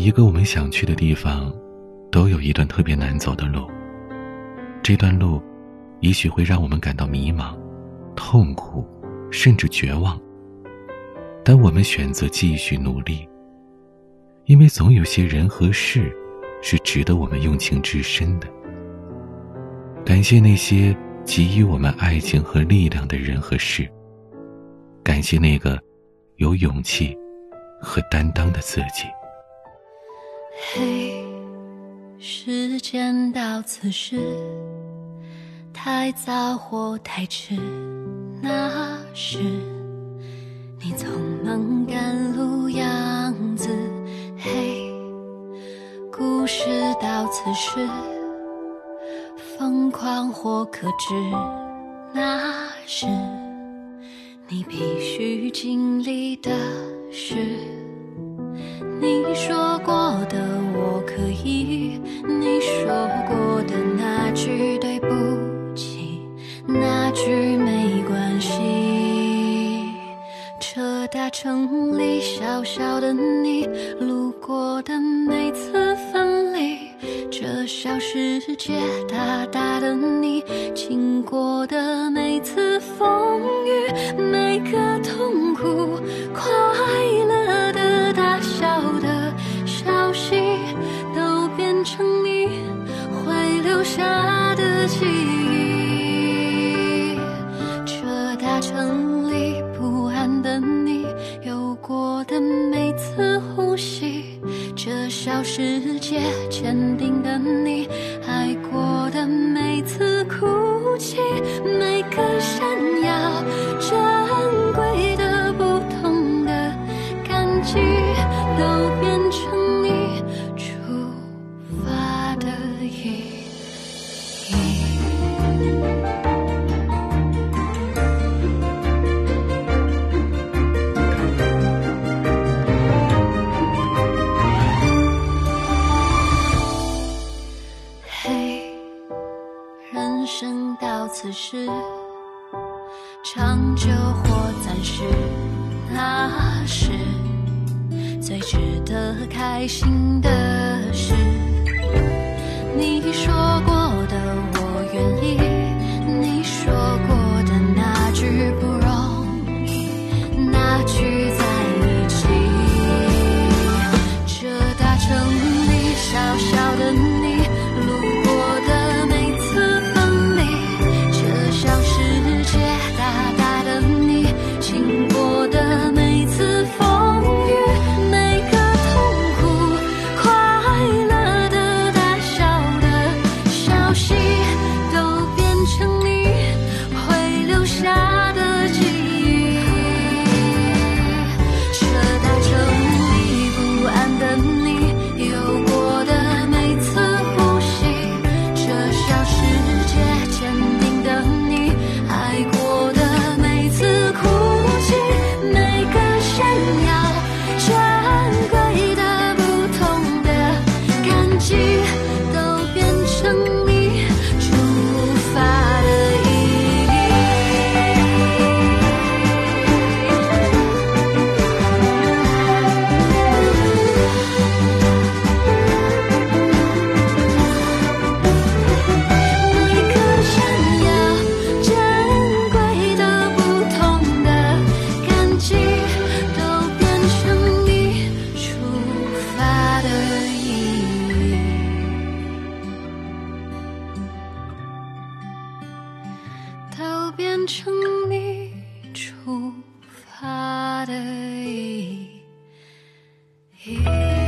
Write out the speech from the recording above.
一个我们想去的地方，都有一段特别难走的路。这段路，也许会让我们感到迷茫、痛苦，甚至绝望。但我们选择继续努力，因为总有些人和事，是值得我们用情至深的。感谢那些给予我们爱情和力量的人和事。感谢那个有勇气和担当的自己。嘿，时间到此时，太早或太迟，那是你匆忙赶路样子。嘿，故事到此时，疯狂或克制，那是你必须经历的事。你说过的那句对不起，那句没关系。这大城里小小的你，路过的每次分离，这小世界大大的你，经过的每次风雨，每个痛苦快世界坚定的你，爱过的每次哭泣，每个闪耀珍贵的不同的感激，都变生到此时，长久或暂时，那是最值得开心的事。你说过变成你出发的意义。